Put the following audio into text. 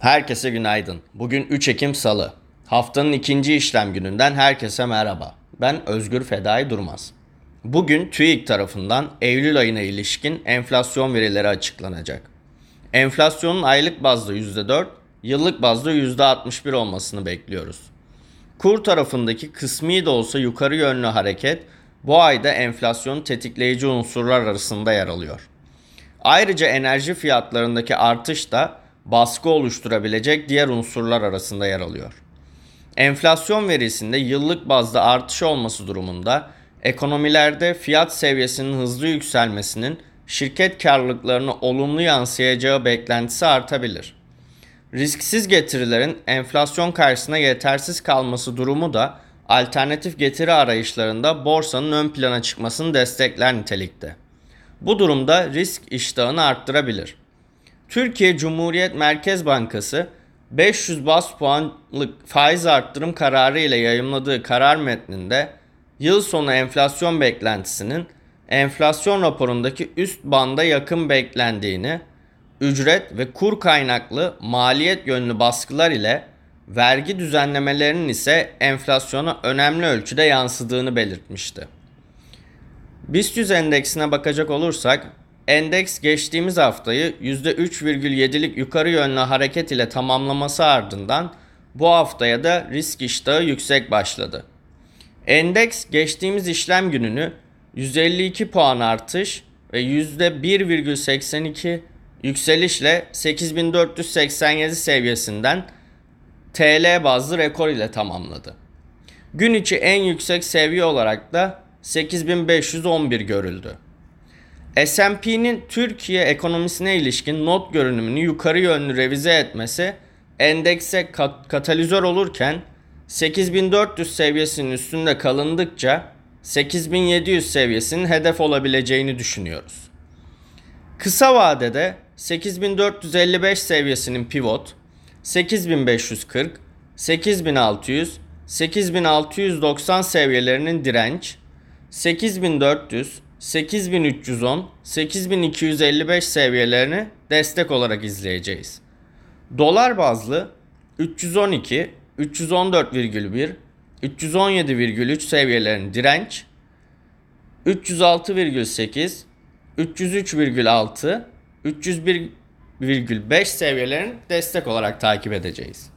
Herkese günaydın. Bugün 3 Ekim Salı. Haftanın ikinci işlem gününden herkese merhaba. Ben Özgür Fedai Durmaz. Bugün TÜİK tarafından Eylül ayına ilişkin enflasyon verileri açıklanacak. Enflasyonun aylık bazda %4, yıllık bazda %61 olmasını bekliyoruz. Kur tarafındaki kısmi de olsa yukarı yönlü hareket bu ayda enflasyonu tetikleyici unsurlar arasında yer alıyor. Ayrıca enerji fiyatlarındaki artış da baskı oluşturabilecek diğer unsurlar arasında yer alıyor. Enflasyon verisinde yıllık bazda artış olması durumunda ekonomilerde fiyat seviyesinin hızlı yükselmesinin şirket karlılıklarını olumlu yansıyacağı beklentisi artabilir. Risksiz getirilerin enflasyon karşısında yetersiz kalması durumu da alternatif getiri arayışlarında borsanın ön plana çıkmasını destekler nitelikte. Bu durumda risk iştahını arttırabilir. Türkiye Cumhuriyet Merkez Bankası 500 bas puanlık faiz arttırım kararı ile yayımladığı karar metninde yıl sonu enflasyon beklentisinin enflasyon raporundaki üst banda yakın beklendiğini, ücret ve kur kaynaklı maliyet yönlü baskılar ile vergi düzenlemelerinin ise enflasyona önemli ölçüde yansıdığını belirtmişti. BIST 100 endeksine bakacak olursak endeks geçtiğimiz haftayı %3,7'lik yukarı yönlü hareket ile tamamlaması ardından bu haftaya da risk iştahı yüksek başladı. Endeks geçtiğimiz işlem gününü 152 puan artış ve %1,82 yükselişle 8487 seviyesinden TL bazlı rekor ile tamamladı. Gün içi en yüksek seviye olarak da 8511 görüldü. S&P'nin Türkiye ekonomisine ilişkin not görünümünü yukarı yönlü revize etmesi endekse kat- katalizör olurken 8400 seviyesinin üstünde kalındıkça 8700 seviyesinin hedef olabileceğini düşünüyoruz. Kısa vadede 8455 seviyesinin pivot, 8540, 8600, 8690 seviyelerinin direnç, 8400, 8310, 8255 seviyelerini destek olarak izleyeceğiz. Dolar bazlı 312, 314,1, 317,3 seviyelerin direnç, 306,8, 303,6, 301,5 seviyelerin destek olarak takip edeceğiz.